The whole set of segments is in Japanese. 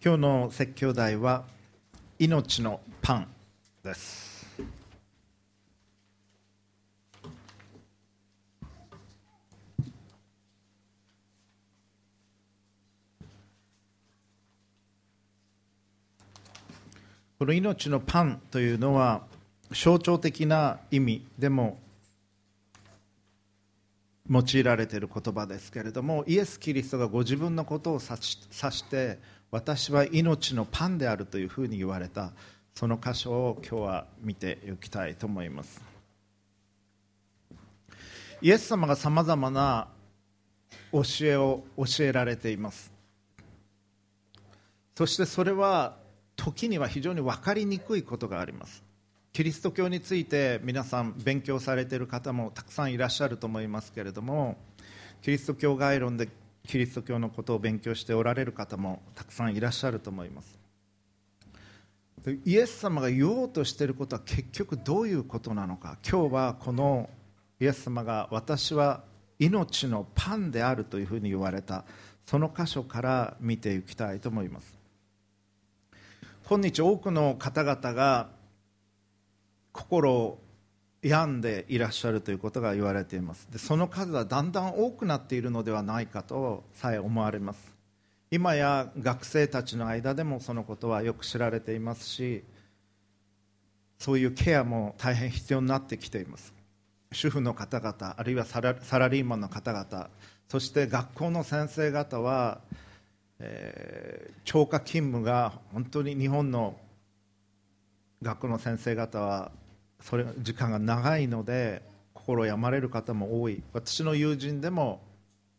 今日の説教題は命のパンです。この命のパンというのは象徴的な意味でも用いられている言葉ですけれどもイエス・キリストがご自分のことを指して私は命のパンであるというふうに言われたその箇所を今日は見ていきたいと思います。イエス様がさまざまな教えを教えられています。そしてそれは時には非常に分かりにくいことがあります。キリスト教について皆さん勉強されている方もたくさんいらっしゃると思いますけれどもキリスト教概論でキリスト教のことを勉強しておられる方もたくさんいらっしゃると思います。イエス様が言おうとしていることは結局どういうことなのか。今日はこのイエス様が私は命のパンであるというふうに言われた。その箇所から見ていきたいと思います。今日多くの方々が心を病んでいらっしゃるということが言われています。でその数はだんだん多くなっているのではないかとさえ思われます。今や学生たちの間でもそのことはよく知られていますしそういうケアも大変必要になってきています。主婦の方々あるいはサラリーマンの方々そして学校の先生方は、えー、超過勤務が本当に日本の学校の先生方はそれ時間が長いので心を病まれる方も多い。私の友人でも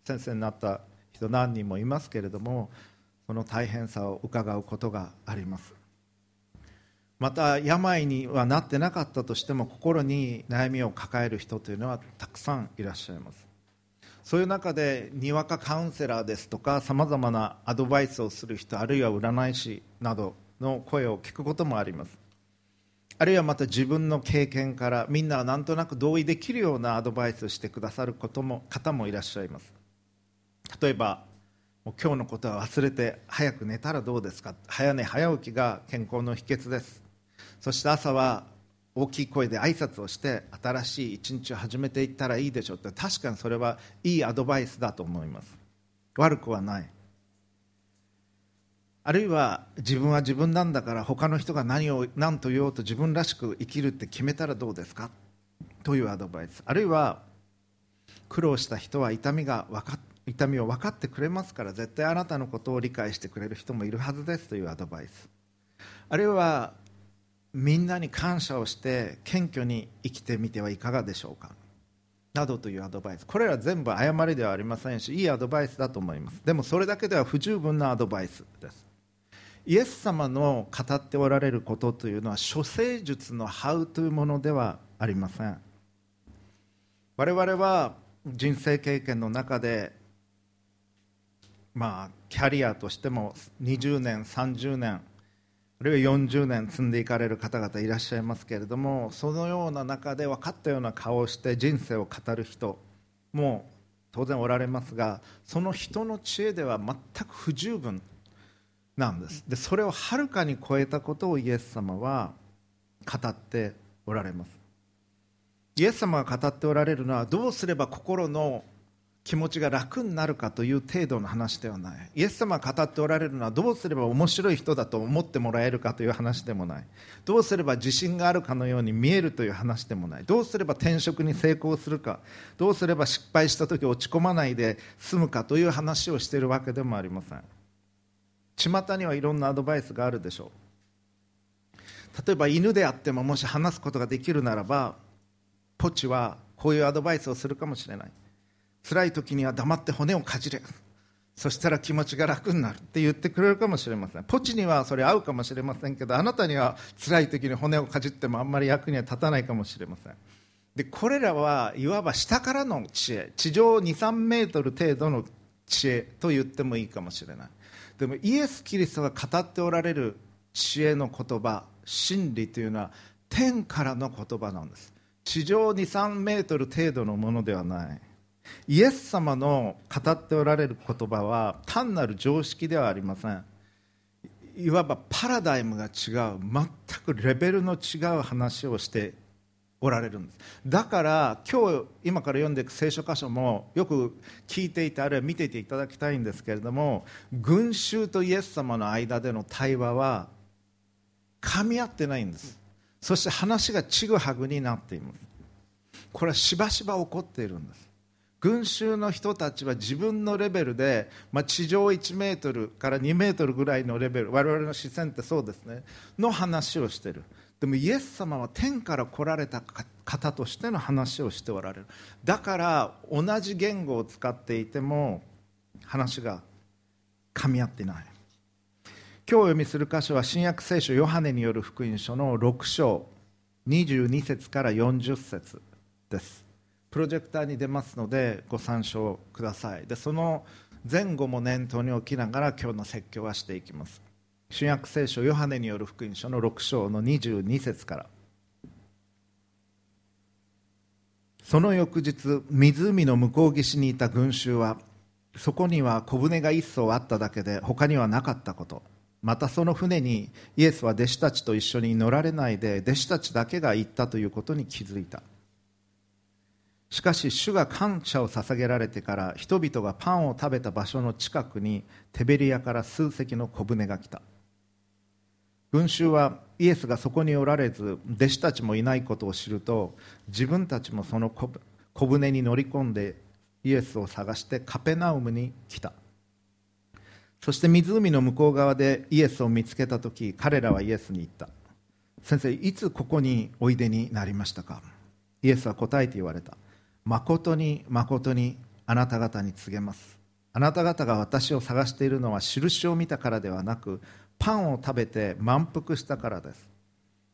先生になった人何人もいますけれどもその大変さを伺うことがあります。また病にはなってなかったとしても心に悩みを抱える人というのはたくさんいらっしゃいます。そういう中でにわかカウンセラーですとかさまざまなアドバイスをする人あるいは占い師などの声を聞くこともあります。あるいはまた自分の経験からみんなはなんとなく同意できるようなアドバイスをしてくださることも方もいらっしゃいます。例えばもう今日のことは忘れて早く寝たらどうですか？早寝早起きが健康の秘訣です。そして朝は大きい声で挨拶をして新しい一日を始めていったらいいでしょうって確かにそれはいいアドバイスだと思います。悪くはない。あるいは自分は自分なんだから他の人が何を何と言おうと自分らしく生きるって決めたらどうですか？というアドバイス。あるいは苦労した人は痛みが分か痛みを分かってくれますから絶対あなたのことを理解してくれる人もいるはずですというアドバイス。あるいはみんなに感謝をして謙虚に生きてみてはいかがでしょうか？などというアドバイス。これら全部誤りではありませんしいいアドバイスだと思います。でもそれだけでは不十分なアドバイスです。イエス様の語っておられることというのは処世術のハウというものではありません。我々は人生経験の中でまあキャリアとしても20年30年あるいは40年積んでいかれる方々いらっしゃいますけれどもそのような中で分かったような顔をして人生を語る人も当然おられますがその人の知恵では全く不十分なんです。でそれをはるかに超えたことをイエス様は語っておられます。イエス様が語っておられるのはどうすれば心の気持ちが楽になるかという程度の話ではない。イエス様が語っておられるのはどうすれば面白い人だと思ってもらえるかという話でもない。どうすれば自信があるかのように見えるという話でもない。どうすれば転職に成功するか。どうすれば失敗した時落ち込まないで済むかという話をしているわけでもありません。巷にはいろんなアドバイスがあるでしょう。例えば犬であってももし話すことができるならばポチはこういうアドバイスをするかもしれない。辛い時には黙って骨をかじれ。そしたら気持ちが楽になるって言ってくれるかもしれません。ポチにはそれ合うかもしれませんけどあなたには辛い時に骨をかじってもあんまり役には立たないかもしれません。でこれらはいわば下からの知恵。地上23メートル程度の知恵と言ってもいいかもしれない。でもイエス・キリストが語っておられる知恵の言葉真理というのは天からの言葉なんです。地上23メートル程度のものではない。イエス様の語っておられる言葉は単なる常識ではありません。いわばパラダイムが違う全くレベルの違う話をしておられるんです。だから今日今から読んでいく聖書箇所もよく聞いていてあるいは見ていていただきたいんですけれども群衆とイエス様の間での対話は噛み合ってないんです。そして話がちぐはぐになっています。これはしばしば起こっているんです。群衆の人たちは自分のレベルで、まあ、地上1メートルから2メートルぐらいのレベル我々の視線ってそうですねの話をしている。でもイエス様は天から来られた方としての話をしておられる。だから同じ言語を使っていても話が噛み合っていない。今日お読みする箇所は新約聖書ヨハネによる福音書の6章22節から40節です。プロジェクターに出ますのでご参照ください。でその前後も念頭に置きながら今日の説教はしていきます。新約聖書ヨハネによる福音書の6章の22節から。その翌日湖の向こう岸にいた群衆はそこには小舟が一艘あっただけで他にはなかったこと。またその船にイエスは弟子たちと一緒に乗られないで弟子たちだけが行ったということに気づいた。しかし主が感謝を捧げられてから人々がパンを食べた場所の近くにテベリアから数隻の小舟が来た。群衆はイエスがそこにおられず弟子たちもいないことを知ると自分たちもその小舟に乗り込んでイエスを探してカペナウムに来た。そして湖の向こう側でイエスを見つけた時彼らはイエスに言った。先生いつここにおいでになりましたか？イエスは答えて言われた。誠に誠にあなた方に告げます。あなた方が私を探しているのは印を見たからではなくパンを食べて満腹したからです。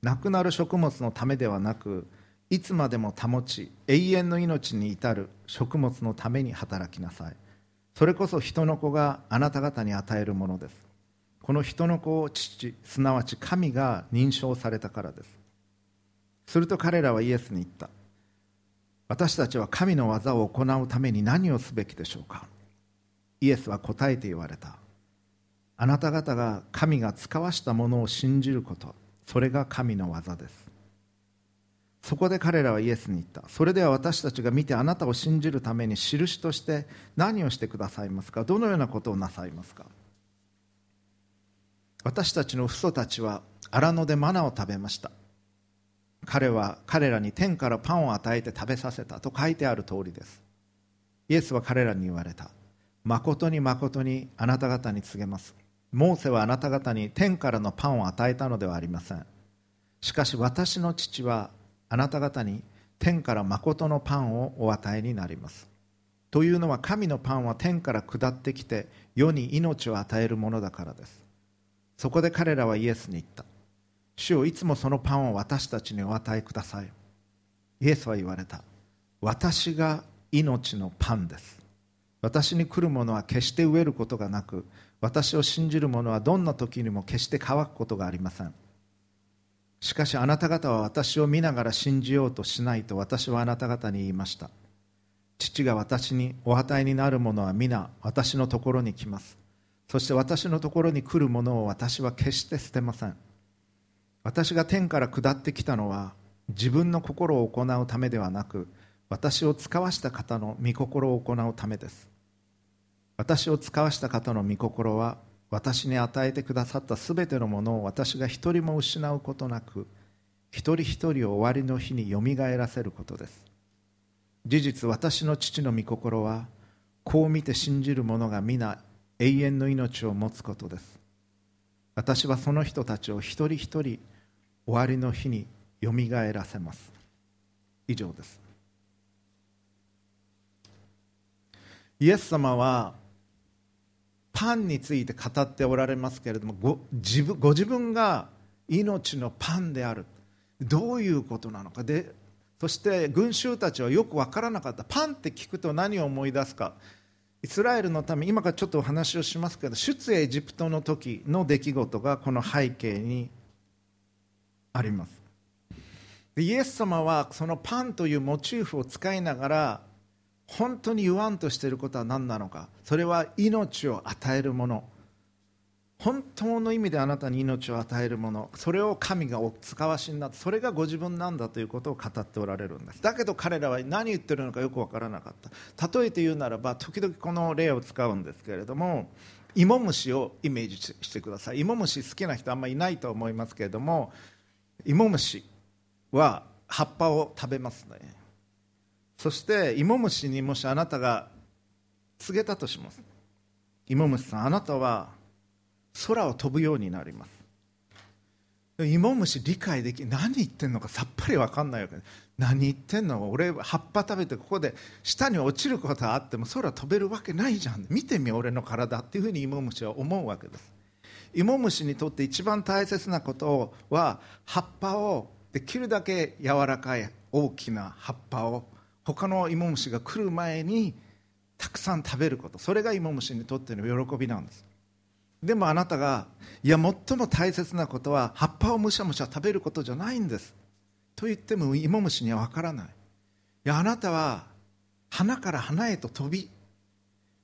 なくなる食物のためではなくいつまでも保ち永遠の命に至る食物のために働きなさい。それこそ人の子があなた方に与えるものです。この人の子を父すなわち神が認証されたからです。すると彼らはイエスに言った。私たちは神の技を行うために何をすべきでしょうか。イエスは答えて言われた。あなた方が神が使わしたものを信じること。それが神の技です。そこで彼らはイエスに言った。それでは私たちが見てあなたを信じるために印として何をしてくださいますか？どのようなことをなさいますか？私たちの父祖たちは荒野でマナを食べました。彼は彼らに天からパンを与えて食べさせた。と書いてある通りです。イエスは彼らに言われた。誠に誠にあなた方に告げます。モーセはあなた方に天からのパンを与えたのではありません。しかし私の父はあなた方に天から誠のパンをお与えになります。というのは神のパンは天から下ってきて世に命を与えるものだからです。そこで彼らはイエスに言った。主をいつもそのパンを私たちにお与えください。イエスは言われた。私が命のパンです。私に来るものは決して飢えることがなく私を信じる者はどんな時にも決して乾くことがありません。しかしあなた方は私を見ながら信じようとしないと私はあなた方に言いました。父が私にお与えになるものは皆私のところに来ます。そして私のところに来るものを私は決して捨てません。私が天から下ってきたのは自分の心を行うためではなく私を使わした方の御心を行うためです。私を使わした方の御心は私に与えてくださったすべてのものを私が一人も失うことなく一人一人を終わりの日によみがえらせることです。事実私の父の御心はこう見て信じる者が皆永遠の命を持つことです。私はその人たちを一人一人終わりの日によみがえらせます。以上です。イエス様はパンについて語っておられますけれどもご自分ご自分が命のパンである。どういうことなのか。でそして群衆たちはよく分からなかった。パンって聞くと何を思い出すか。イスラエルのため今からちょっとお話をしますけど出エジプトの時の出来事がこの背景にあります。イエス様はそのパンというモチーフを使いながら本当に言わんとしていることは何なのか。それは命を与えるもの。本当の意味であなたに命を与えるもの。それを神がお使わしになってそれがご自分なんだということを語っておられるんです。だけど彼らは何言ってるのかよく分からなかった。例えて言うならば時々この例を使うんですけれども芋虫をイメージしてください。芋虫好きな人あんまりいないと思いますけれども芋虫は葉っぱを食べますね。そして芋虫にもしあなたが告げたとします。芋虫さんあなたは空を飛ぶようになります。芋虫理解でき何言ってんのかさっぱり分かんないわけ。何言ってんの俺葉っぱ食べてここで下に落ちることあっても空飛べるわけないじゃん。見てみ俺の体っていうふうに芋虫は思うわけです。芋虫にとって一番大切なことは葉っぱをできるだけ柔らかい大きな葉っぱを他の芋虫が来る前にたくさん食べること。それが芋虫にとっての喜びなんです。でもあなたがいや最も大切なことは葉っぱをむしゃむしゃ食べることじゃないんです。と言っても芋虫には分からない。いやあなたは花から花へと飛び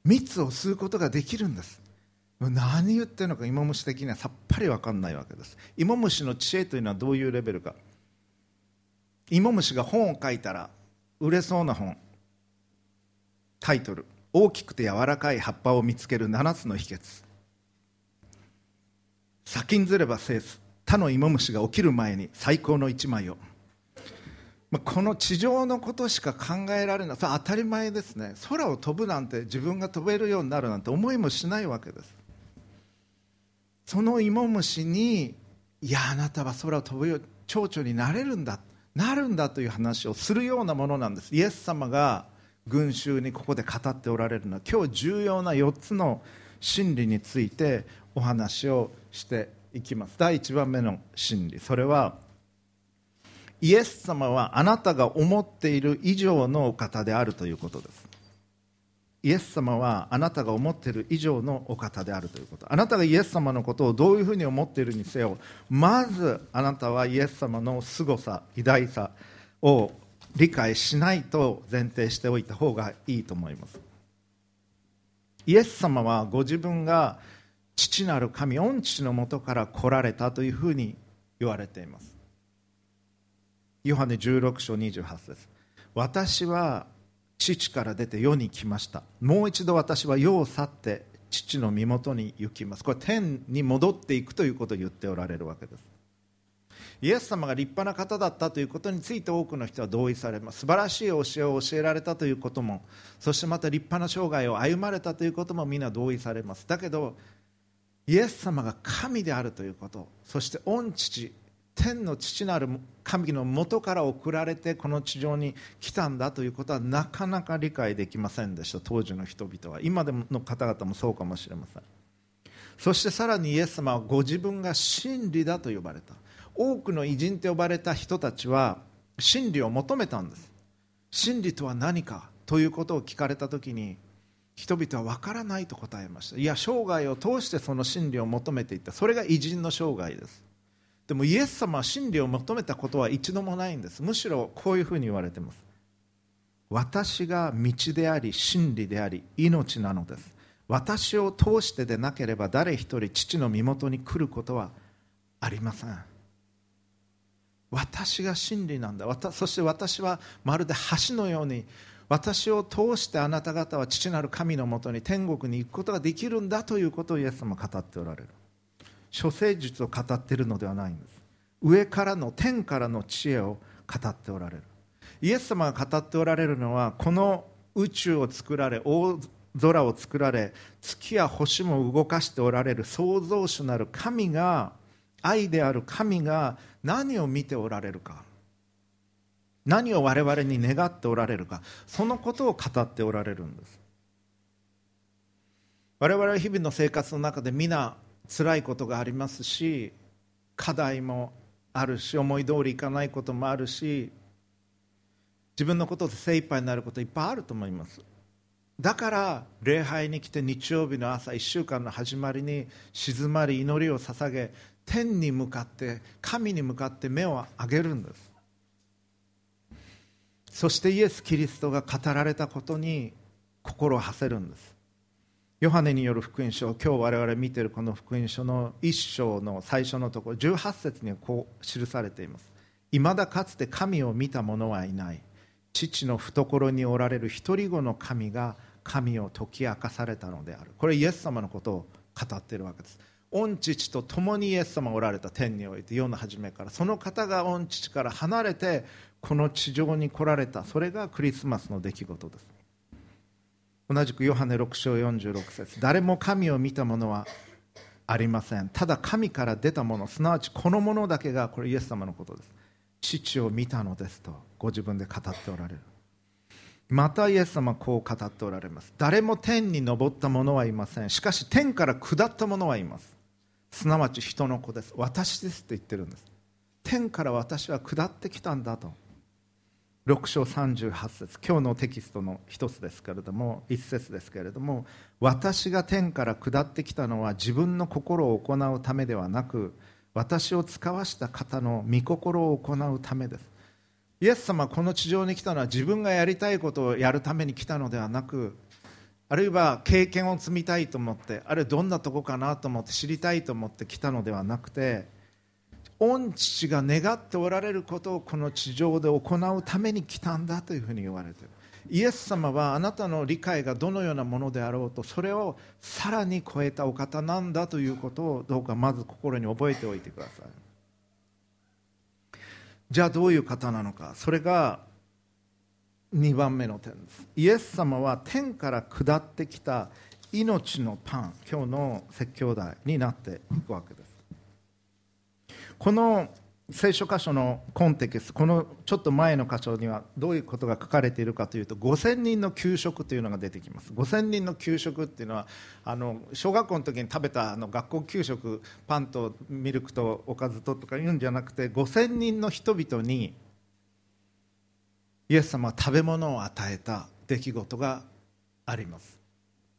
蜜を吸うことができるんです。何言ってるのか芋虫的にはさっぱり分かんないわけです。芋虫の知恵というのはどういうレベルか。芋虫が本を書いたら売れそうな本。タイトル「大きくて柔らかい葉っぱを見つける7つの秘訣」先んずればせず他の芋虫が起きる前に最高の一枚を。まあこの地上のことしか考えられない。それ当たり前ですね。空を飛ぶなんて自分が飛べるようになるなんて思いもしないわけです。その芋虫にいやあなたは空を飛ぶよ蝶々になれるんだなるんだという話をするようなものなんです。イエス様が群衆にここで語っておられるのは今日重要な4つの真理についてお話をしていきます。第1番目の真理。それはイエス様はあなたが思っている以上のお方であるということです。イエス様はあなたが思っている以上のお方であるということ。あなたがイエス様のことをどういうふうに思っているにせよまずあなたはイエス様の凄さ偉大さを理解しないと前提しておいた方がいいと思います。イエス様はご自分が父なる神御父のもとから来られたというふうに言われています。ヨハネ16章28節。私は父から出て世に来ました。もう一度私は世を去って父の身元に行きます。これ天に戻っていくということを言っておられるわけです。イエス様が立派な方だったということについて多くの人は同意されます。素晴らしい教えを教えられたということもそしてまた立派な生涯を歩まれたということも皆同意されます。だけどイエス様が神であるということそして御父天の父なる神の元から送られてこの地上に来たんだということはなかなか理解できませんでした。当時の人々は。今での方々もそうかもしれません。そしてさらにイエス様はご自分が真理だと呼ばれた。多くの偉人と呼ばれた人たちは真理を求めたんです。真理とは何かということを聞かれた時に人々は分からないと答えました。いや生涯を通してその真理を求めていった。それが偉人の生涯です。でもイエス様は真理を求めたことは一度もないんです。むしろこういうふうに言われています。私が道であり真理であり命なのです。私を通してでなければ誰一人父の身元に来ることはありません。私が真理なんだ。そして私はまるで橋のように私を通してあなた方は父なる神のもとに天国に行くことができるんだということをイエス様は語っておられる。処世術を語っているのではないんです。上からの天からの知恵を語っておられる。イエス様が語っておられるのはこの宇宙を作られ大空を作られ月や星も動かしておられる創造主なる神が愛である神が何を見ておられるか。何を我々に願っておられるか。そのことを語っておられるんです。我々は日々の生活の中で皆辛いことがありますし課題もあるし思い通りいかないこともあるし自分のことで精一杯になることいっぱいあると思います。だから礼拝に来て日曜日の朝1週間の始まりに静まり祈りを捧げ天に向かって神に向かって目を上げるんです。そしてイエス・キリストが語られたことに心を馳せるんです。ヨハネによる福音書今日我々見ているこの福音書の一章の最初のところ18節にこう記されています。いまだかつて神を見た者はいない。父の懐におられる一人子の神が神を解き明かされたのである。これイエス様のことを語っているわけです。御父と共にイエス様がおられた天において世の初めからその方が御父から離れてこの地上に来られた。それがクリスマスの出来事です。同じくヨハネ6章46節。誰も神を見た者はありません。ただ神から出たものすなわちこのものだけがこれイエス様のことです。父を見たのですとご自分で語っておられる。またイエス様はこう語っておられます。誰も天に昇った者はいません。しかし天から下った者はいます。すなわち人の子です。私ですと言ってるんです。天から私は下ってきたんだと。6章38節。今日のテキストの一つですけれども一節ですけれども私が天から下ってきたのは自分の心を行うためではなく私を使わした方の御心を行うためです。イエス様この地上に来たのは自分がやりたいことをやるために来たのではなくあるいは経験を積みたいと思ってあるいはどんなとこかなと思って知りたいと思って来たのではなくて御父が願っておられることをこの地上で行うために来たんだというふうに言われている。イエス様はあなたの理解がどのようなものであろうとそれをさらに超えたお方なんだということをどうかまず心に覚えておいてください。じゃあどういう方なのか。それが2番目の点です。イエス様は天から下ってきた命のパン今日の説教題になっていくわけです。この聖書箇所のコンテキストこのちょっと前の箇所にはどういうことが書かれているかというと5000人の給食というのが出てきます。5000人の給食っていうのはあの小学校の時に食べたあの学校給食パンとミルクとおかずととか言うんじゃなくて5000人の人々にイエス様は食べ物を与えた出来事があります。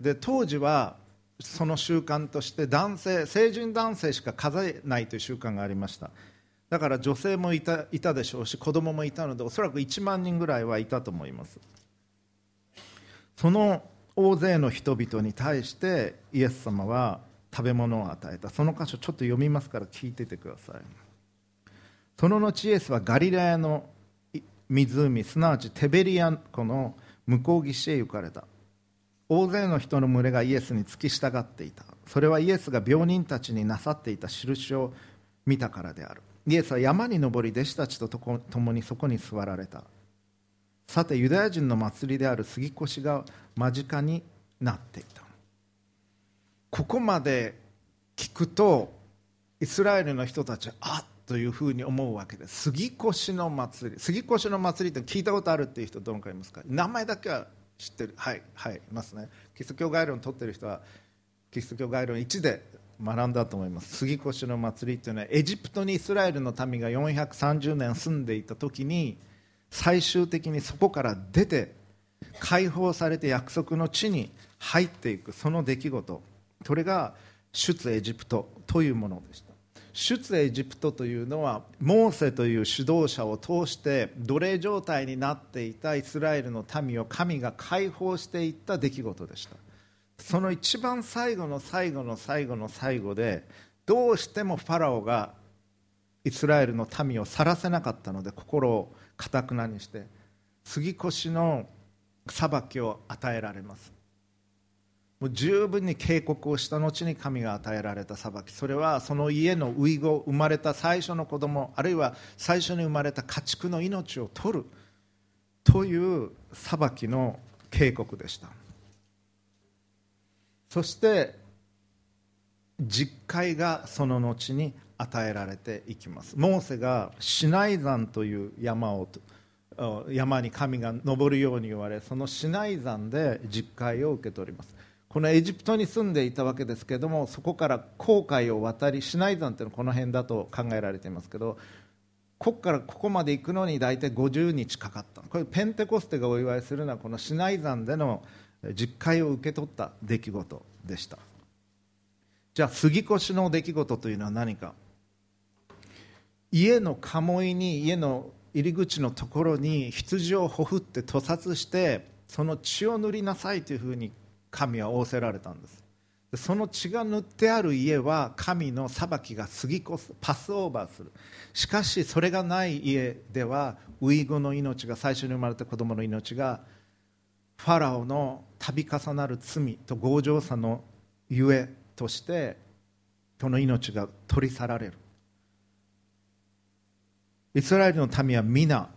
で当時はその習慣として男性成人男性しか数えないという習慣がありました。だから女性もいたいたでしょうし子供もいたのでおそらく1万人ぐらいはいたと思います。その大勢の人々に対してイエス様は食べ物を与えた。その箇所ちょっと読みますから聞いててください。その後イエスはガリラヤの湖すなわちテベリア湖の向こう岸へ行かれた。大勢の人の群れがイエスに付き従っていた。それはイエスが病人たちになさっていた印を見たからである。イエスは山に登り弟子たちと共にそこに座られた。さてユダヤ人の祭りである杉越が間近になっていた。ここまで聞くとイスラエルの人たちはあっというふうに思うわけです。杉越の祭り。杉越の祭りって聞いたことあるっていう人どのくらいいますか？名前だけは知ってる。はいはいいますね。キリスト教概論を取ってる人はキリスト教概論1で学んだと思います。杉越の祭りというのはエジプトにイスラエルの民が430年住んでいた時に最終的にそこから出て解放されて約束の地に入っていくその出来事。それが出エジプトというものでした。出エジプトというのはモーセという指導者を通して奴隷状態になっていたイスラエルの民を神が解放していった出来事でした。その一番最後の最後の最後の最後でどうしてもファラオがイスラエルの民を去らせなかったので心をかたくなにして杉越の裁きを与えられます。もう十分に警告をした後に神が与えられた裁きそれはその家の遺後生まれた最初の子供あるいは最初に生まれた家畜の命を取るという裁きの警告でした。そして実戒がその後に与えられていきます。モーセがシナイ山という山を山に神が登るように言われそのシナイ山で実戒を受け取ります。このエジプトに住んでいたわけですけれどもそこから航海を渡りシナイ山というのはこの辺だと考えられていますけどここからここまで行くのに大体50日かかったこれペンテコステがお祝いするのはこのシナイ山での実会を受け取った出来事でした。じゃあ杉越の出来事というのは何か。家の鴨居に家の入り口のところに羊をほふって屠殺してその血を塗りなさいというふうに神は仰せられたんです。その血が塗ってある家は神の裁きが過ぎ越すパスオーバーする。しかしそれがない家ではウイグの命が最初に生まれた子供の命がファラオの度重なる罪と強情さのゆえとしてその命が取り去られる。イスラエルの民は皆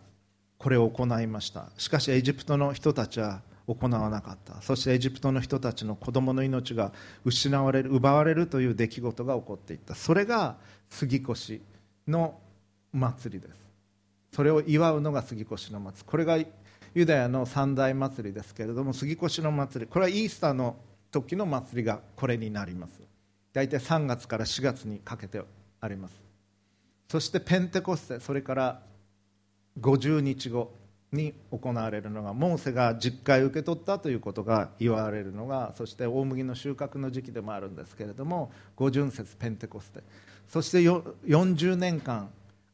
これを行いました。しかしエジプトの人たちは行わなかった。そしてエジプトの人たちの子供の命が失われる奪われるという出来事が起こっていった。それが杉越の祭りです。それを祝うのが杉越の祭り。これがユダヤの三大祭りですけれども杉越の祭り。これはイースターの時の祭りがこれになります。大体3月から4月にかけてあります。そしてペンテコステそれから50日後。に行われるのがモーセが10回受け取ったということが言われるのがそして大麦の収穫の時期でもあるんですけれども五巡節ペンテコステ。そして40年間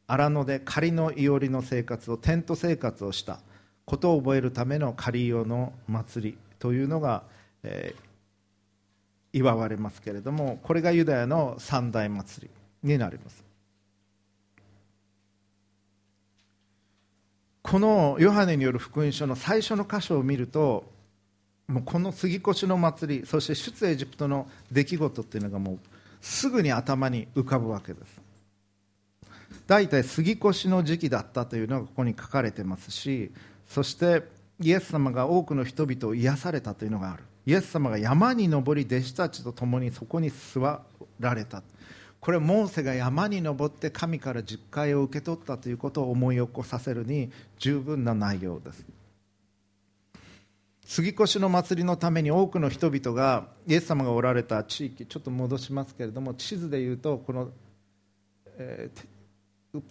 荒野で仮のいおりの生活をテント生活をした。ことを覚えるための仮用の祭りというのが、えー、祝われますけれどもこれがユダヤの三大祭りになります。このヨハネによる福音書の最初の箇所を見るともうこの杉越の祭りそして出エジプトの出来事っていうのがもうすぐに頭に浮かぶわけです。大体杉越の時期だったというのがここに書かれてますしそしてイエス様が多くの人々を癒されたというのがある。イエス様が山に登り弟子たちと共にそこに座られた。これモーセが山に登って神から実戒を受け取ったということを思い起こさせるに十分な内容です。杉越の祭りのために多くの人々がイエス様がおられた地域ちょっと戻しますけれども地図でいうとこの、えー、テ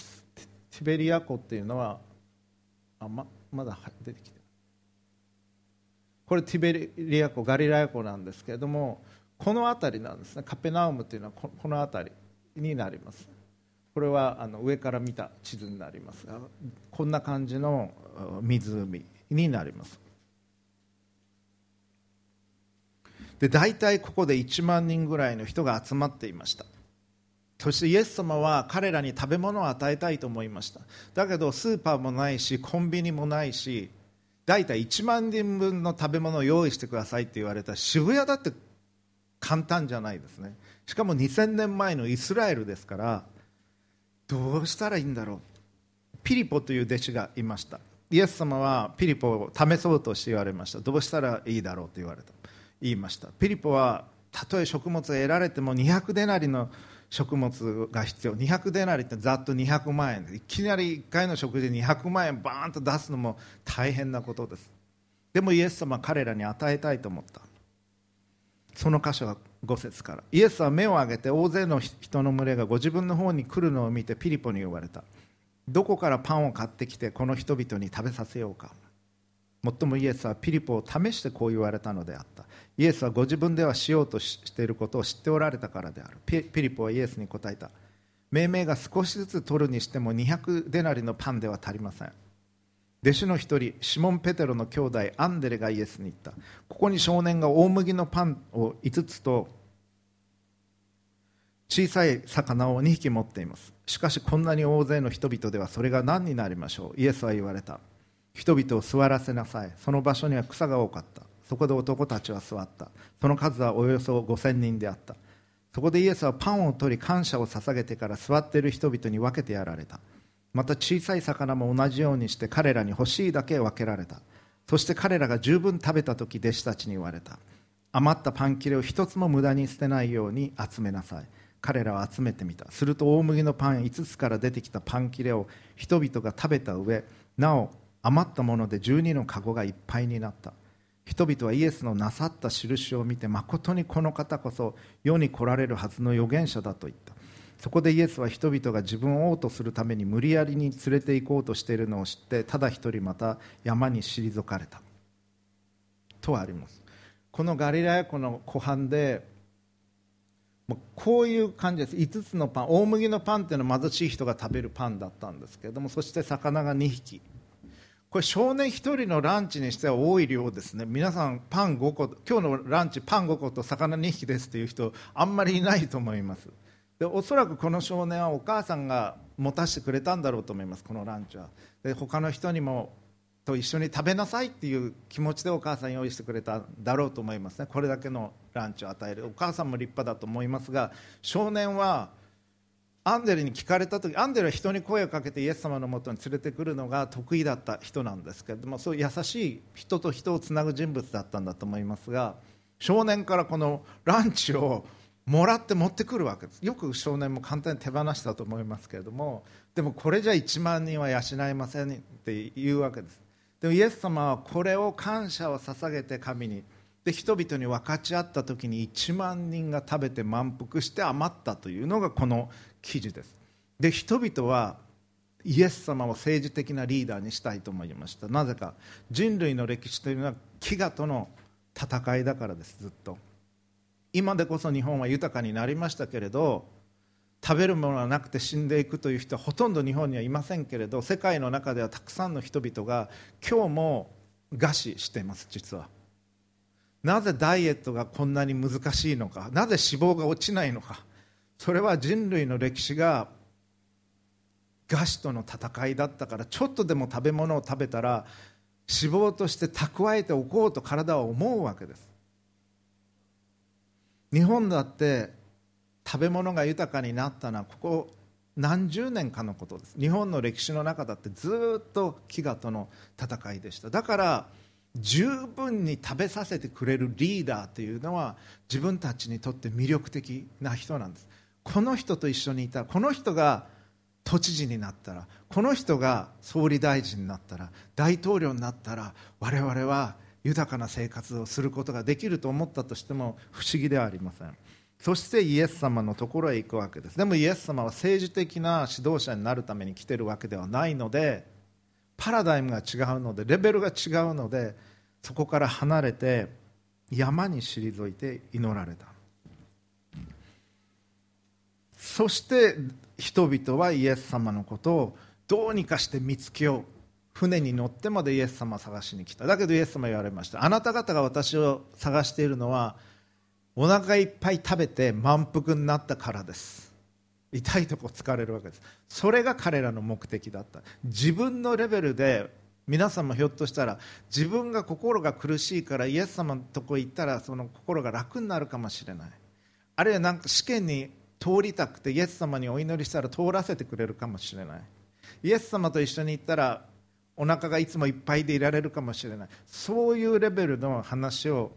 ィベリア湖っていうのはあままだ出てきてこれティベリア湖ガリラヤ湖なんですけれどもこの辺りなんですね。カペナウムというのはこの辺り。になります。これはあの上から見た地図になります。がこんな感じの湖になります。で大体ここで1万人ぐらいの人が集まっていました。そしてイエス様は彼らに食べ物を与えたいと思いました。だけどスーパーもないしコンビニもないし大体1万人分の食べ物を用意してくださいって言われた渋谷だって簡単じゃないですね。しかも2000年前のイスラエルですからどうしたらいいんだろう。ピリポという弟子がいました。イエス様はピリポを試そうとして言われました。どうしたらいいだろうと言われた。言いました。ピリポはたとえ食物を得られても200デナリの食物が必要。200デナリってざっと200万円。いきなり1回の食事で200万円バーンと出すのも大変なことです。でもイエス様は彼らに与えたいと思った。その箇所が5節から。イエスは目を上げて大勢の人の群れがご自分の方に来るのを見てピリポに呼ばれた。どこからパンを買ってきてこの人々に食べさせようか。もっともイエスはピリポを試してこう言われたのであった。イエスはご自分ではしようとしていることを知っておられたからである。ピリポはイエスに答えた。命名が少しずつ取るにしても200デナリのパンでは足りません。弟子の一人シモン・ペテロの兄弟アンデレがイエスに言った。ここに少年が大麦のパンを5つと小さい魚を2匹持っています。しかしこんなに大勢の人々ではそれが何になりましょう。イエスは言われた。人々を座らせなさい。その場所には草が多かった。そこで男たちは座った。その数はおよそ5000人であった。そこでイエスはパンを取り感謝を捧げてから座っている人々に分けてやられた。また小さい魚も同じようにして彼らに欲しいだけ分けられた。そして彼らが十分食べた時弟子たちに言われた。余ったパン切れを一つも無駄に捨てないように集めなさい。彼らは集めてみた。すると大麦のパン5つから出てきたパン切れを人々が食べた上なお余ったもので12の籠がいっぱいになった。人々はイエスのなさった印を見て誠にこの方こそ世に来られるはずの預言者だと言った。そこでイエスは人々が自分を王とするために無理やりに連れて行こうとしているのを知ってただ一人また山に退かれた。とあります。このガリラヤ湖の湖畔でこういう感じです。5つのパン大麦のパンっていうのは貧しい人が食べるパンだったんですけれどもそして魚が2匹。これ少年1人のランチにしては多い量ですね。皆さんパン5個今日のランチパン5個と魚2匹ですという人あんまりいないと思います。でおそらくこの少年はお母さんが持たせてくれたんだろうと思いますこのランチは。で他の人にもと一緒に食べなさいっていう気持ちでお母さん用意してくれたんだろうと思いますね。これだけのランチを与える。お母さんも立派だと思いますが少年はアンデルに聞かれた時アンデルは人に声をかけてイエス様のもとに連れてくるのが得意だった人なんですけれどもそういう優しい人と人をつなぐ人物だったんだと思いますが少年からこのランチをもらって持ってくるわけです。よく少年も簡単に手放したと思いますけれどもでもこれじゃ1万人は養えませんって言うわけです。でもイエス様はこれを感謝を捧げて神に。で人々に分かち合った時に1万人が食べて満腹して余ったというのがこの記事です。で人々はイエス様を政治的なリーダーにしたいと思いました。なぜか。人類の歴史というのは飢餓との戦いだからですずっと。今でこそ日本は豊かになりましたけれど食べるものがなくて死んでいくという人はほとんど日本にはいませんけれど世界の中ではたくさんの人々が今日も餓死しています実は。なぜダイエットがこんなに難しいのかなぜ脂肪が落ちないのか。それは人類の歴史が餓死との戦いだったからちょっとでも食べ物を食べたら脂肪として蓄えておこうと体は思うわけです。日本だって食べ物が豊かになったのはここ何十年かのことです。日本の歴史の中だってずっと飢餓との戦いでした。だから十分に食べさせてくれるリーダーというのは自分たちにとって魅力的な人なんです。この人と一緒にいたらこの人が都知事になったらこの人が総理大臣になったら大統領になったら我々は豊かな生活をすることができると思ったとしても不思議ではありません。そしてイエス様のところへ行くわけです。でもイエス様は政治的な指導者になるために来てるわけではないのでパラダイムが違うのでレベルが違うのでそこから離れて山に退いて祈られた。そして人々はイエス様のことをどうにかして見つけよう。船に乗ってまでイエス様を探しに来た。だけどイエス様言われました。あなた方が私を探しているのはお腹いっぱい食べて満腹になったからです。痛いとこ疲れるわけです。それが彼らの目的だった。自分のレベルで皆さんもひょっとしたら自分が心が苦しいからイエス様のとこ行ったらその心が楽になるかもしれない。あるいはなんか試験に通りたくてイエス様にお祈りしたら通らせてくれるかもしれない。イエス様と一緒に行ったらお腹がいつもいっぱいでいられるかもしれない。そういうレベルの話を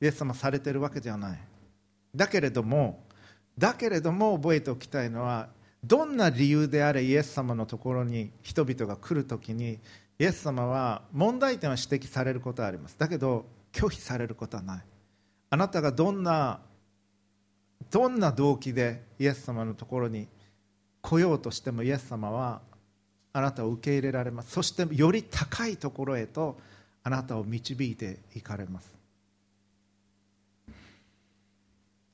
イエス様されてるわけではない。だけれどもだけれども覚えておきたいのはどんな理由であれイエス様のところに人々が来るときにイエス様は問題点は指摘されることはあります。だけど拒否されることはない。あなたがどんなどんな動機でイエス様のところに来ようとしてもイエス様はあなたを受け入れられます。そしてより高いところへとあなたを導いていかれます。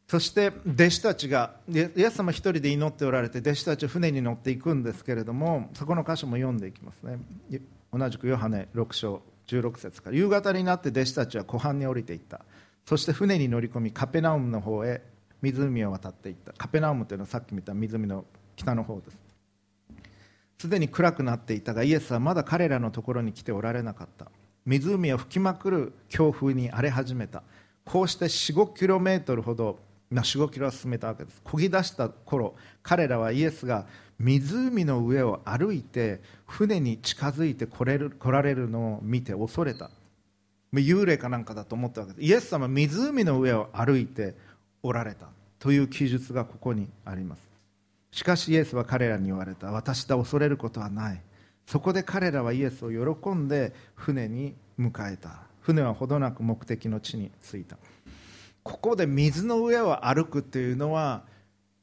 そして弟子たちがイエス様一人で祈っておられて弟子たちは船に乗っていくんですけれどもそこの箇所も読んでいきますね。同じくヨハネ6章16節から。夕方になって弟子たちは湖畔に降りていった。そして船に乗り込みカペナウムの方へ湖を渡っていった。カペナウムというのはさっき見た湖の北の方です。すでに暗くなっていたがイエスはまだ彼らのところに来ておられなかった。湖を吹きまくる強風に荒れ始めた。こうして4 5キロメートルほど45キロ進めたわけです。漕ぎ出した頃彼らはイエスが湖の上を歩いて船に近づいて来れる来られるのを見て恐れた。幽霊かなんかだと思ったわけです。イエス様湖の上を歩いておられたという記述がここにあります。しかしイエスは彼らに言われた。私だ恐れることはない。そこで彼らはイエスを喜んで船に迎えた。船はほどなく目的の地に着いた。ここで水の上を歩くっていうのは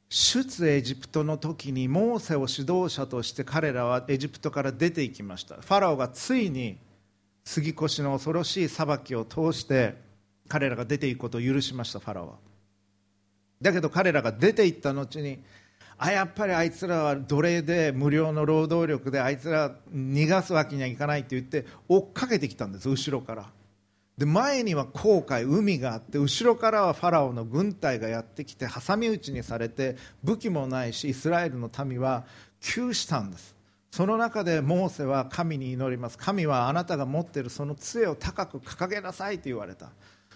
出エジプトの時にモーセを指導者として彼らはエジプトから出ていきました。ファラオがついに杉越の恐ろしい裁きを通して彼らが出ていくことを許しましたファラオは。だけど彼らが出ていった後にあやっぱりあいつらは奴隷で無料の労働力であいつら逃がすわけにはいかないって言って追っかけてきたんです後ろから。で前には航海海があって後ろからはファラオの軍隊がやってきて挟み撃ちにされて武器もないしイスラエルの民は窮したんです。その中でモーセは神に祈ります。神はあなたが持っているその杖を高く掲げなさいと言われた。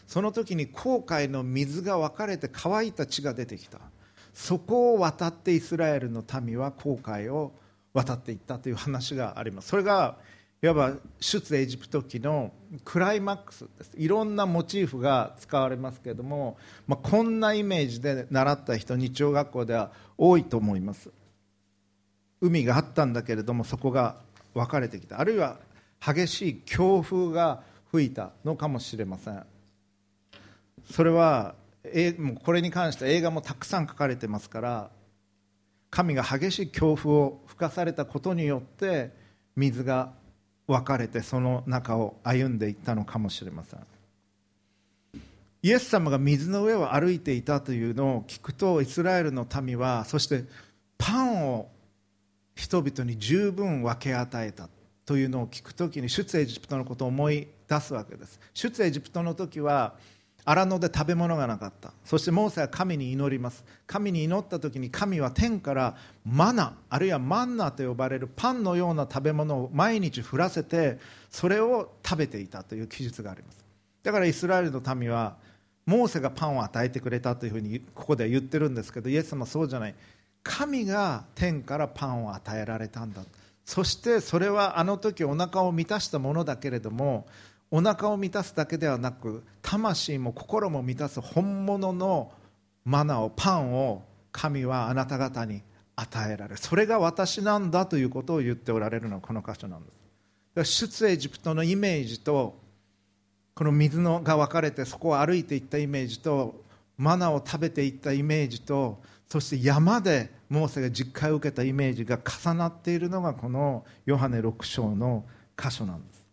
その時に航海の水が分かれて乾いた地が出てきた。そこを渡ってイスラエルの民は航海を渡っていったという話があります。それがいわば出エジプト記のクライマックスです。いろんなモチーフが使われますけれども、まあ、こんなイメージで習った人日曜学校では多いと思います。海があったんだけれどもそこが分かれてきた。あるいは激しい強風が吹いたのかもしれません。それはこれに関して映画もたくさん書かれてますから神が激しい強風を吹かされたことによって水が分かれてその中を歩んでいったのかもしれません。イエス様が水の上を歩いていたというのを聞くとイスラエルの民はそしてパンを人々に十分分け与えたというのを聞くときに出エジプトのことを思い出すわけです。出エジプトの時は荒野で食べ物がなかった。そしてモーセは神に祈ります。神に祈った時に神は天からマナあるいはマンナと呼ばれるパンのような食べ物を毎日降らせてそれを食べていたという記述があります。だからイスラエルの民はモーセがパンを与えてくれたというふうにここでは言ってるんですけどイエス様そうじゃない。神が天からパンを与えられたんだ。そしてそれはあの時お腹を満たしたものだけれどもお腹を満たすだけではなく魂も心も満たす本物のマナをパンを神はあなた方に与えられそれが私なんだということを言っておられるのはこの箇所なんです。出エジプトのイメージとこの水のが分かれてそこを歩いていったイメージとマナを食べていったイメージとそして山でモーセが実会を受けたイメージが重なっているのがこのヨハネ6章の箇所なんです。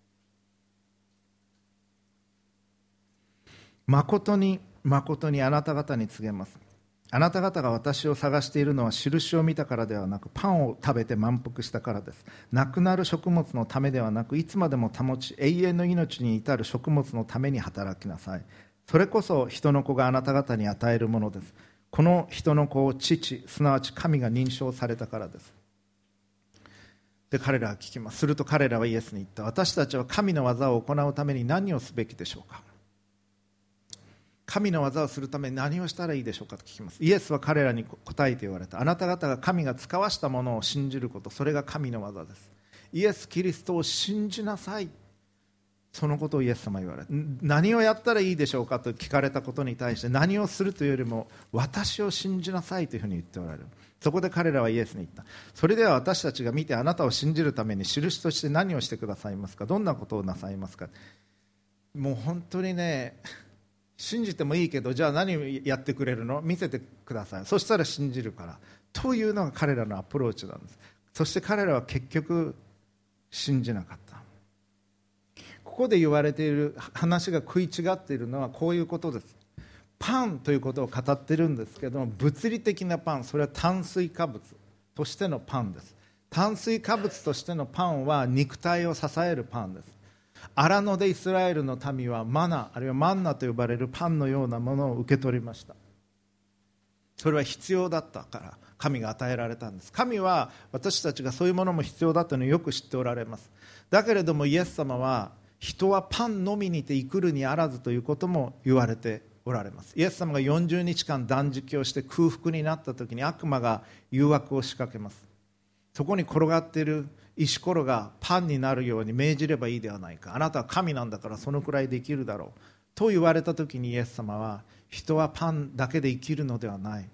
誠に誠にあなた方に告げます。あなた方が私を探しているのは印を見たからではなくパンを食べて満腹したからです。なくなる食物のためではなくいつまでも保ち永遠の命に至る食物のために働きなさい。それこそ人の子があなた方に与えるものです。この人の子を父すなわち神が認証されたからです。で彼らは聞きます。すると彼らはイエスに言った。私たちは神の技を行うために何をすべきでしょうか？神の技をするために何をしたらいいでしょうかと聞きます。イエスは彼らに答えて言われた。あなた方が神が使わしたものを信じること。それが神の技です。イエス・キリストを信じなさい。そのことをイエス様は言われ何をやったらいいでしょうかと聞かれたことに対して何をするというよりも私を信じなさいというふうに言っておられる。そこで彼らはイエスに言った。それでは私たちが見てあなたを信じるために印として何をしてくださいますか？どんなことをなさいますか？もう本当にね信じてもいいけどじゃあ何やってくれるの？見せてください。そしたら信じるから。というのが彼らのアプローチなんです。そして彼らは結局信じなかった。ここで言われている話が食い違っているのはこういうことです。パンということを語ってるんですけども物理的なパンそれは炭水化物。としてのパンです。炭水化物としてのパンは肉体を支えるパンです。荒野でイスラエルの民はマナあるいはマンナと呼ばれるパンのようなものを受け取りました。それは必要だったから神が与えられたんです。神は私たちがそういうものも必要だというのをよく知っておられます。だけれどもイエス様は人はパンのみにて生くるにあらずということも言われておられます。イエス様が40日間断食をして空腹になった時に悪魔が誘惑を仕掛けます。そこに転がっている石ころがパンになるように命じればいいではないか。あなたは神なんだからそのくらいできるだろう。と言われた時にイエス様は人はパンだけで生きるのではない。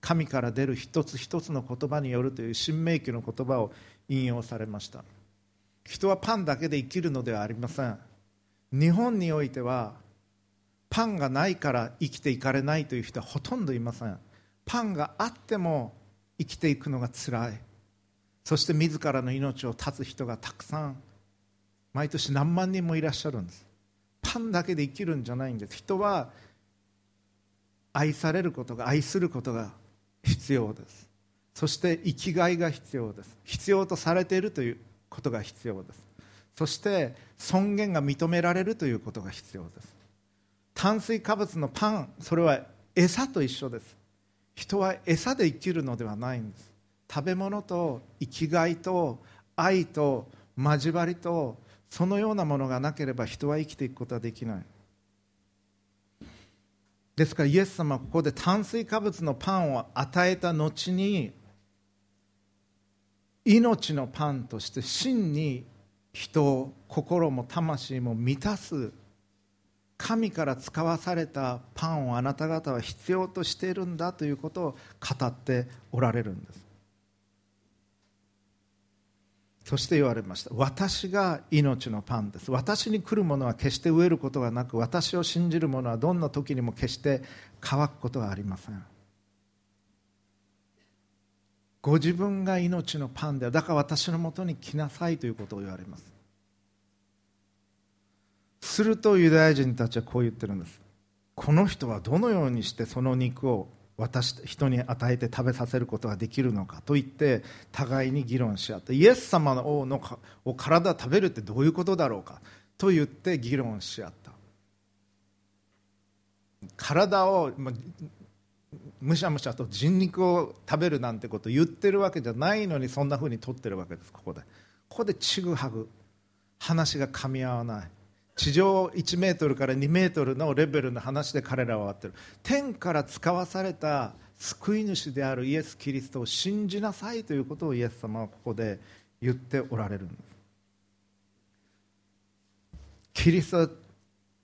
神から出る一つ一つの言葉によるという新明記の言葉を引用されました。人はパンだけで生きるのではありません。日本においてはパンがないから生きていかれないという人はほとんどいません。パンがあっても生きていくのがつらい。そして自らの命を絶つ人がたくさん毎年何万人もいらっしゃるんです。パンだけで生きるんじゃないんです。人は愛されることが愛することが必要です。そして生きがいが必要です。必要とされているということが必要です。そして尊厳が認められるということが必要です。炭水化物のパンそれは餌と一緒です。人は餌で生きるのではないんです。食べ物と生きがいと愛と交わりとそのようなものがなければ人は生きていくことはできない。ですからイエス様はここで炭水化物のパンを与えた後に命のパンとして真に人を心も魂も満たす神から使わされたパンをあなた方は必要としているんだということを語っておられるんです。そして言われました。私が命のパンです。私に来るものは決して飢えることがなく私を信じる者はどんな時にも決して乾くことはありません。ご自分が命のパンでだから私のもとに来なさいということを言われます。するとユダヤ人たちはこう言ってるんです。この人はどのようにしてその肉を私人に与えて食べさせることができるのかと言って互いに議論し合ってイエス様の王のを体食べるってどういうことだろうかと言って議論し合った。体をむしゃむしゃと人肉を食べるなんてことを言ってるわけじゃないのにそんなふうに取ってるわけですここで。ここでちぐはぐ話が噛み合わない。地上1メートルから2メートルのレベルの話で彼らは終わってる。天から使わされた救い主であるイエス・キリストを信じなさいということをイエス様はここで言っておられるんです。キリストは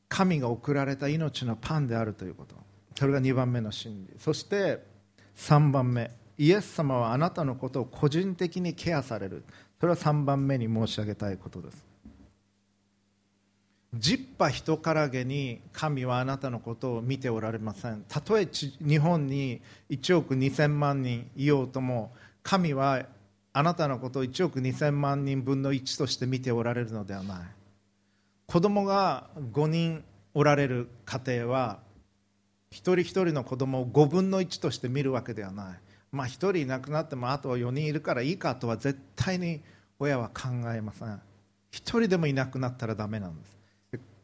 神が送られた命のパンであるということ。それが2番目の真理。そして3番目。イエス様はあなたのことを個人的にケアされる。それは3番目に申し上げたいことです。十羽人からげに神はあなたのことを見ておられません。たとえ日本に1億2000万人いようとも神はあなたのことを1億2000万人分の1として見ておられるのではない。子供が5人おられる家庭は一人一人の子供を5分の1として見るわけではない。まあ1人いなくなってもあとは4人いるからいいかとは絶対に親は考えません。1人でもいなくなったらダメなんです。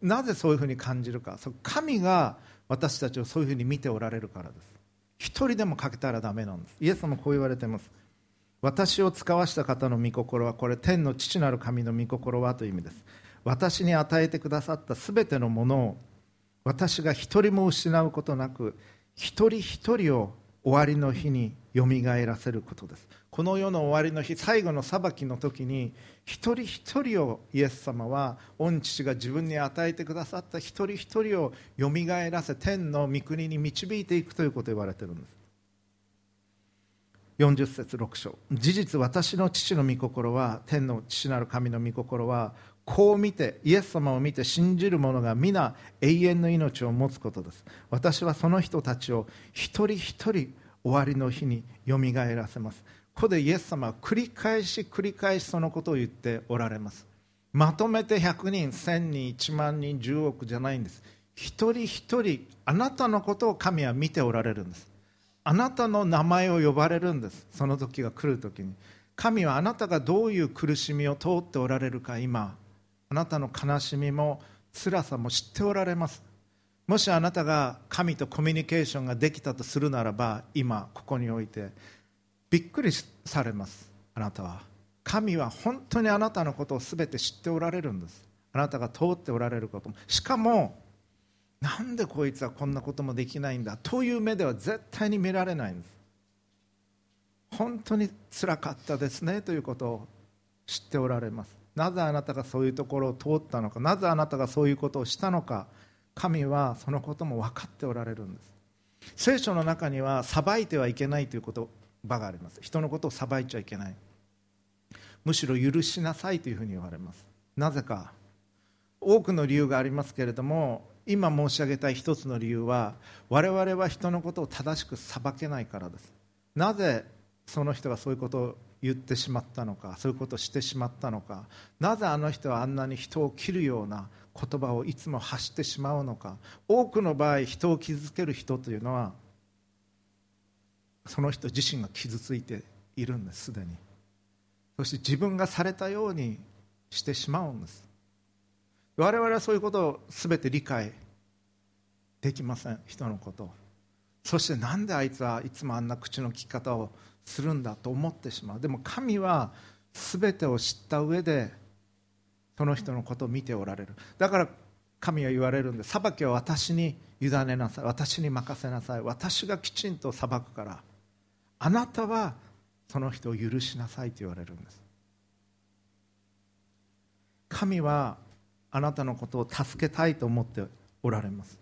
なぜそういうふうに感じるか。神が私たちをそういうふうに見ておられるからです。一人でも欠けたらダメなんです。イエスもこう言われています。私を使わした方の御心はこれ天の父なる神の御心はという意味です。私に与えてくださったすべてのものを私が一人も失うことなく一人一人を終わりの日によみがえらせることです。この世の終わりの日最後の裁きの時に一人一人をイエス様は御父が自分に与えてくださった一人一人をよみがえらせ天の御国に導いていくということを言われているんです。40節6章。事実私の父の御心は天の父なる神の御心はこう見てイエス様を見て信じる者が皆永遠の命を持つことです。私はその人たちを一人一人終わりの日によみがえらせます。ここでイエス様は繰り返し繰り返しそのことを言っておられます。まとめて100人1000人1万人10億じゃないんです。一人一人あなたのことを神は見ておられるんです。あなたの名前を呼ばれるんです。その時が来る時に。神はあなたがどういう苦しみを通っておられるか今あなたの悲しみも辛さも知っておられます。もしあなたが神とコミュニケーションができたとするならば今ここにおいてびっくりされます。あなたは。神は本当にあなたのことを全て知っておられるんです。あなたが通っておられることも。しかもなんでこいつはこんなこともできないんだ。という目では絶対に見られないんです。本当につらかったですね。ということを知っておられます。なぜあなたがそういうところを通ったのか。なぜあなたがそういうことをしたのか。神はそのことも分かっておられるんです。聖書の中には裁いてはいけないということ場があります。人のことを裁いちゃいけない。むしろ許しなさいというふうに言われます。なぜか。多くの理由がありますけれども今申し上げたい一つの理由は我々は人のことを正しく裁けないからです。なぜその人がそういうことを言ってしまったのかそういうことをしてしまったのか。なぜあの人はあんなに人を切るような言葉をいつも発してしまうのか。多くの場合人を傷つける人というのはその人自身が傷ついているんですすでに。そして自分がされたようにしてしまうんです。我々はそういうことを全て理解できません人のことそしてなんであいつはいつもあんな口の利き方をするんだと思ってしまう。でも神は全てを知った上でその人のことを見ておられる。だから神は言われるんで裁きは私に委ねなさい。私に任せなさい。私がきちんと裁くから。あなたはその人を許しなさいと言われるんです。神はあなたのことを助けたいと思っておられます。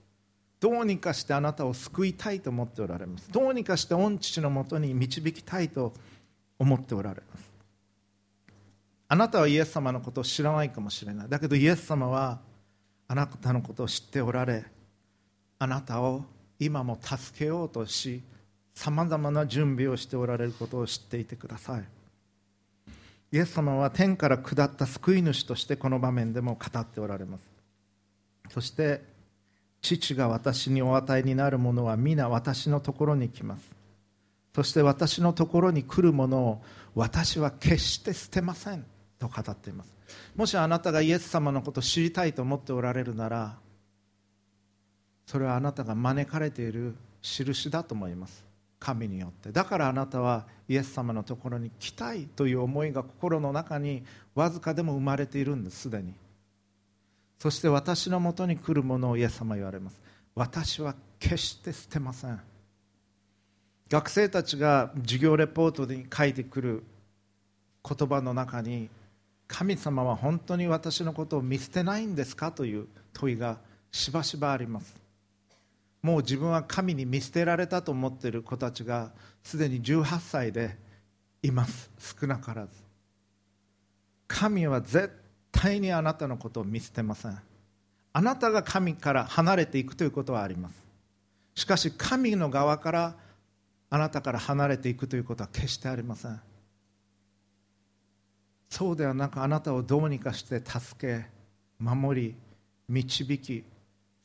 どうにかしてあなたを救いたいと思っておられます。どうにかして御父のもとに導きたいと思っておられます。あなたはイエス様のことを知らないかもしれない。だけどイエス様はあなたのことを知っておられあなたを今も助けようとしさまざまな準備をしておられることを知っていてください。イエス様は天から下った救い主としてこの場面でも語っておられます。そして父が私にお与えになるものは皆私のところに来ます。そして私のところに来るものを私は決して捨てませんと語っています。もしあなたがイエス様のことを知りたいと思っておられるならそれはあなたが招かれている印だと思います。神によって。だからあなたはイエス様のところに来たいという思いが心の中にわずかでも生まれているんですすでに。そして私のもとに来るものをイエス様言われます。私は決して捨てません。学生たちが授業レポートに書いてくる言葉の中に神様は本当に私のことを見捨てないんですかという問いがしばしばあります。もう自分は神に見捨てられたと思っている子たちがすでに18歳でいます。少なからず。神は絶対にあなたのことを見捨てません。あなたが神から離れていくということはあります。しかし神の側からあなたから離れていくということは決してありません。そうではなくあなたをどうにかして助け守り導き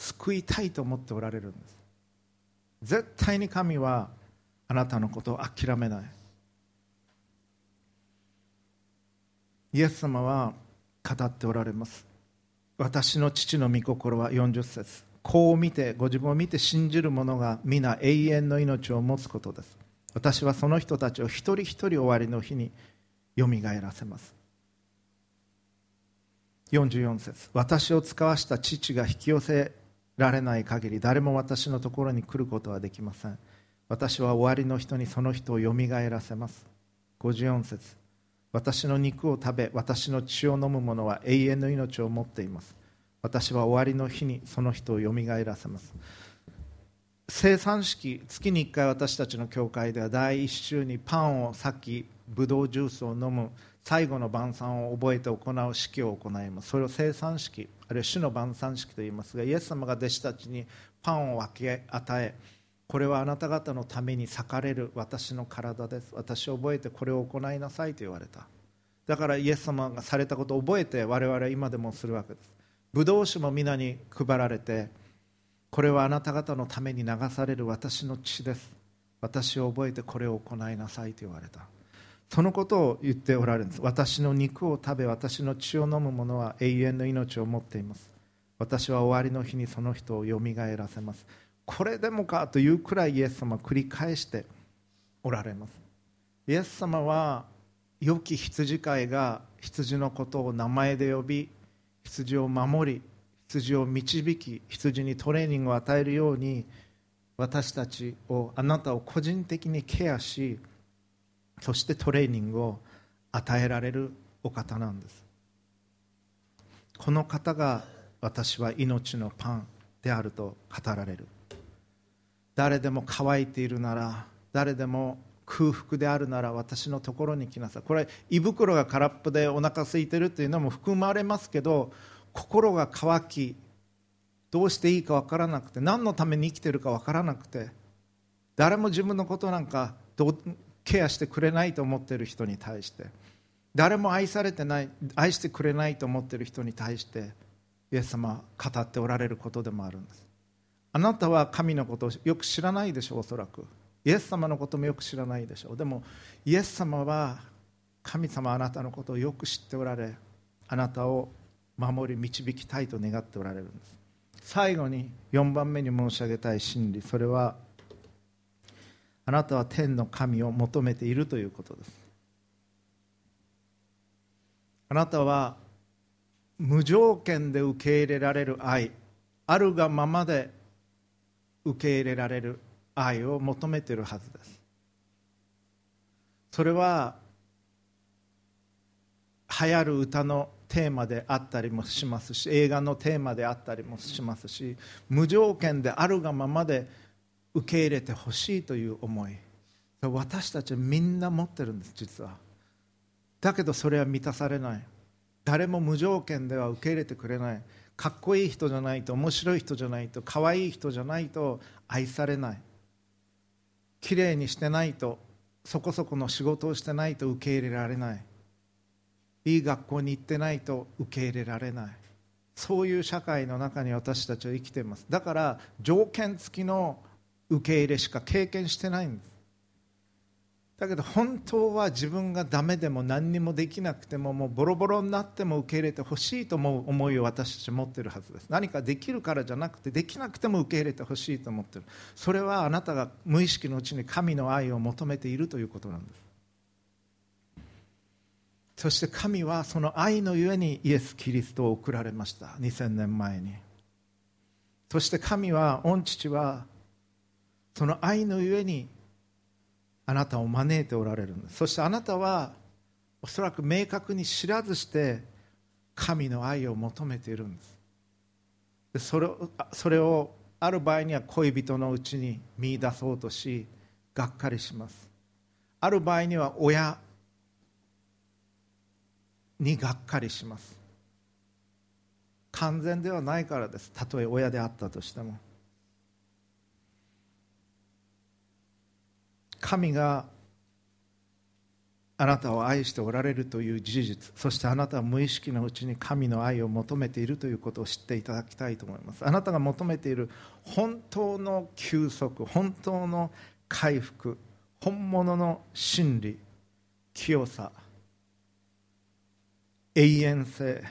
救いたいと思っておられるんです。絶対に神はあなたのことを諦めない。イエス様は語っておられます。私の父の御心は40節。こう見てご自分を見て信じる者が皆永遠の命を持つことです。私はその人たちを一人一人終わりの日によみがえらせます。44節。私を使わした父が引き寄せられない限り誰も私のところに来ることはできません。私は終わりの人にその人をよみがえらせます。54節。私の肉を食べ私の血を飲む者は永遠の命を持っています。私は終わりの日にその人をよみがえらせます。生産式月に1回私たちの教会では第1週にパンを裂きブドウジュースを飲む最後の晩餐を覚えて行う式を行います。それを生産式あるいは主の晩餐式と言いますがイエス様が弟子たちにパンを分け与えこれはあなた方のために裂かれる私の体です私を覚えてこれを行いなさいと言われた。だからイエス様がされたことを覚えて我々は今でもするわけです。ブドウ酒も皆に配られてこれはあなた方のために流される私の血です。私を覚えてこれを行いなさいと言われた。そのことを言っておられるんです。私の肉を食べ私の血を飲む者は永遠の命を持っています。私は終わりの日にその人をよみがえらせます。これでもかというくらいイエス様は繰り返しておられます。イエス様は良き羊飼いが羊のことを名前で呼び羊を守り羊を導き羊にトレーニングを与えるように私たちをあなたを個人的にケアしそしてトレーニングを与えられるお方なんです。この方が私は命のパンであると語られる。誰でも乾いているなら誰でも空腹であるなら私のところに来なさい。これ胃袋が空っぽでお腹空いてるというのも含まれますけど心が渇きどうしていいか分からなくて何のために生きてるか分からなくて誰も自分のことなんかどうケアしてくれないと思っている人に対して。誰も愛されてない愛してくれないと思っている人に対してイエス様は語っておられることでもあるんです。あなたは神のことをよく知らないでしょうおそらく。イエス様のこともよく知らないでしょう。でもイエス様は神様あなたのことをよく知っておられあなたを守り導きたいと願っておられるんです。最後に4番目に申し上げたい真理。それはあなたは天の神を求めているということです。あなたは無条件で受け入れられる愛あるがままで受け入れられる愛を求めているはずです。それは流行る歌のテーマであったりもしますし映画のテーマであったりもしますし無条件であるがままで受け入れてほしいという思い。私たちはみんな持ってるんです実は。だけどそれは満たされない。誰も無条件では受け入れてくれない。かっこいい人じゃないと面白い人じゃないと可愛い人じゃないと愛されない。きれいにしてないとそこそこの仕事をしてないと受け入れられない。いい学校に行ってないと受け入れられない。そういう社会の中に私たちは生きています。だから条件付きの受け入れしか経験してないんです。だけど本当は自分がダメでも何にもできなくてももうボロボロになっても受け入れてほしいと思う思いを私たち持ってるはずです。何かできるからじゃなくてできなくても受け入れてほしいと思ってる。それはあなたが無意識のうちに神の愛を求めているということなんです。そして神はその愛のゆえにイエス・キリストを送られました。2000年前に。そして神は御父はその愛のゆえにあなたを招いておられるんです。そしてあなたはおそらく明確に知らずして神の愛を求めているんです。でそれをそれをある場合には恋人のうちに見出そうとしがっかりします。ある場合には親にがっかりします。完全ではないからです。たとえ親であったとしても。神があなたを愛しておられるという事実そしてあなたは無意識のうちに神の愛を求めているということを知っていただきたいと思います。あなたが求めている本当の休息本当の回復本物の真理清さ永遠性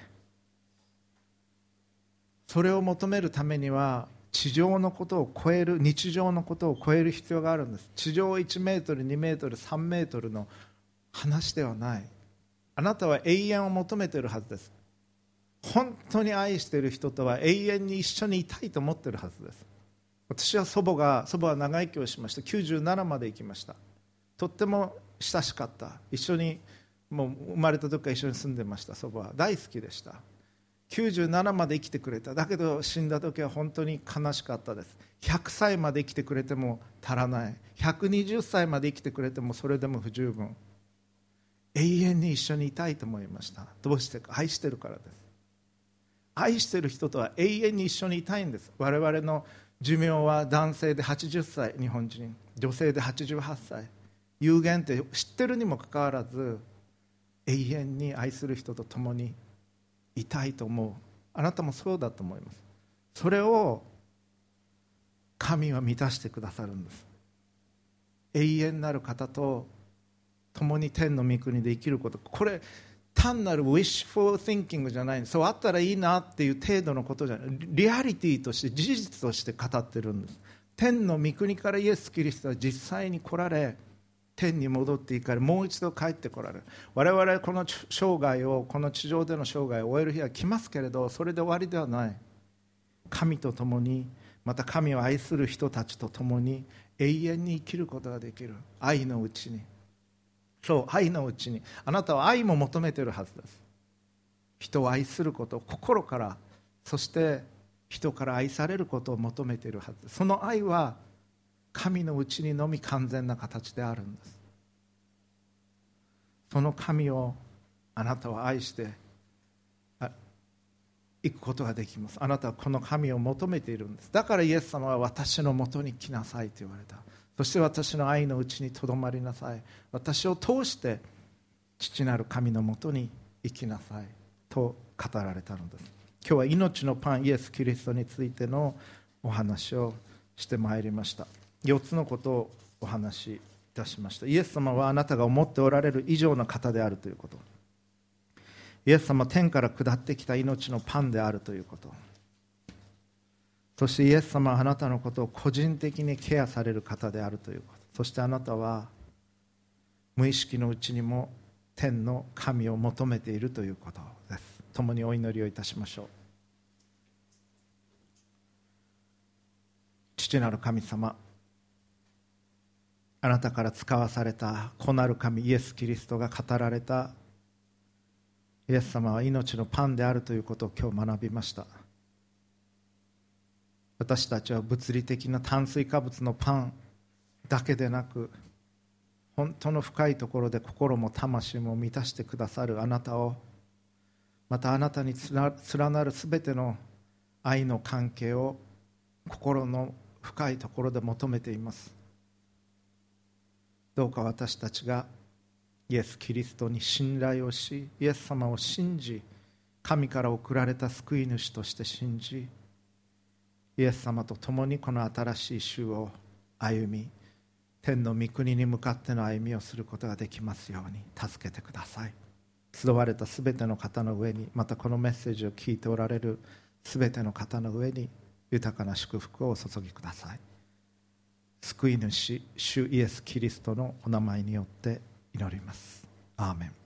それを求めるためには地上のことを超える日常のことを超える必要があるんです。地上1メートル2メートル3メートルの話ではない。あなたは永遠を求めているはずです。本当に愛している人とは永遠に一緒にいたいと思っているはずです。私は祖母が祖母は長生きをしました。97まで生きました。とっても親しかった。一緒にもう生まれた時から一緒に住んでました。祖母は大好きでした。97まで生きてくれた。だけど死んだ時は本当に悲しかったです。100歳まで生きてくれても足らない。120歳まで生きてくれてもそれでも不十分。永遠に一緒にいたいと思いました。どうしてか愛してるからです。愛してる人とは永遠に一緒にいたいんです。我々の寿命は男性で80歳日本人。女性で88歳。有限って知ってるにもかかわらず永遠に愛する人と共にいたいと思う。あなたもそうだと思います。それを神は満たしてくださるんです。永遠なる方と共に天の御国で生きること。これ単なる wishful thinking じゃないそうあったらいいなっていう程度のことじゃない。リアリティとして事実として語ってるんです。天の御国からイエス・キリストは実際に来られ天に戻っていかれもう一度帰ってこられる。我々この生涯をこの地上での生涯を終える日は来ますけれどそれで終わりではない。神と共にまた神を愛する人たちと共に永遠に生きることができる。愛のうちに。そう愛のうちに。あなたは愛も求めているはずです。人を愛すること心からそして人から愛されることを求めているはずその愛は神のうちにのみ完全な形であるんです。その神をあなたは愛していくことができます。あなたはこの神を求めているんです。だからイエス様は私のもとに来なさいと言われた。そして私の愛のうちにとどまりなさい。私を通して父なる神のもとに生きなさい。と語られたのです。今日は命のパンイエス・キリストについてのお話をしてまいりました。4つのことをお話しいたしました。イエス様はあなたが思っておられる以上の方であるということ。イエス様は天から下ってきた命のパンであるということ。そしてイエス様はあなたのことを個人的にケアされる方であるということ。そしてあなたは無意識のうちにも天の神を求めているということです。共にお祈りをいたしましょう。父なる神様あなたから使わされた子なる神イエス・キリストが語られた。イエス様は命のパンであるということを今日学びました。私たちは物理的な炭水化物のパンだけでなく本当の深いところで心も魂も満たしてくださるあなたをまたあなたに連なるすべての愛の関係を心の深いところで求めています。どうか私たちがイエス・キリストに信頼をしイエス様を信じ神から送られた救い主として信じイエス様と共にこの新しい週を歩み天の御国に向かっての歩みをすることができますように助けてください。集われたすべての方の上にまたこのメッセージを聞いておられるすべての方の上に豊かな祝福をお注ぎください。救い主主イエス・キリストのお名前によって祈ります。アーメン。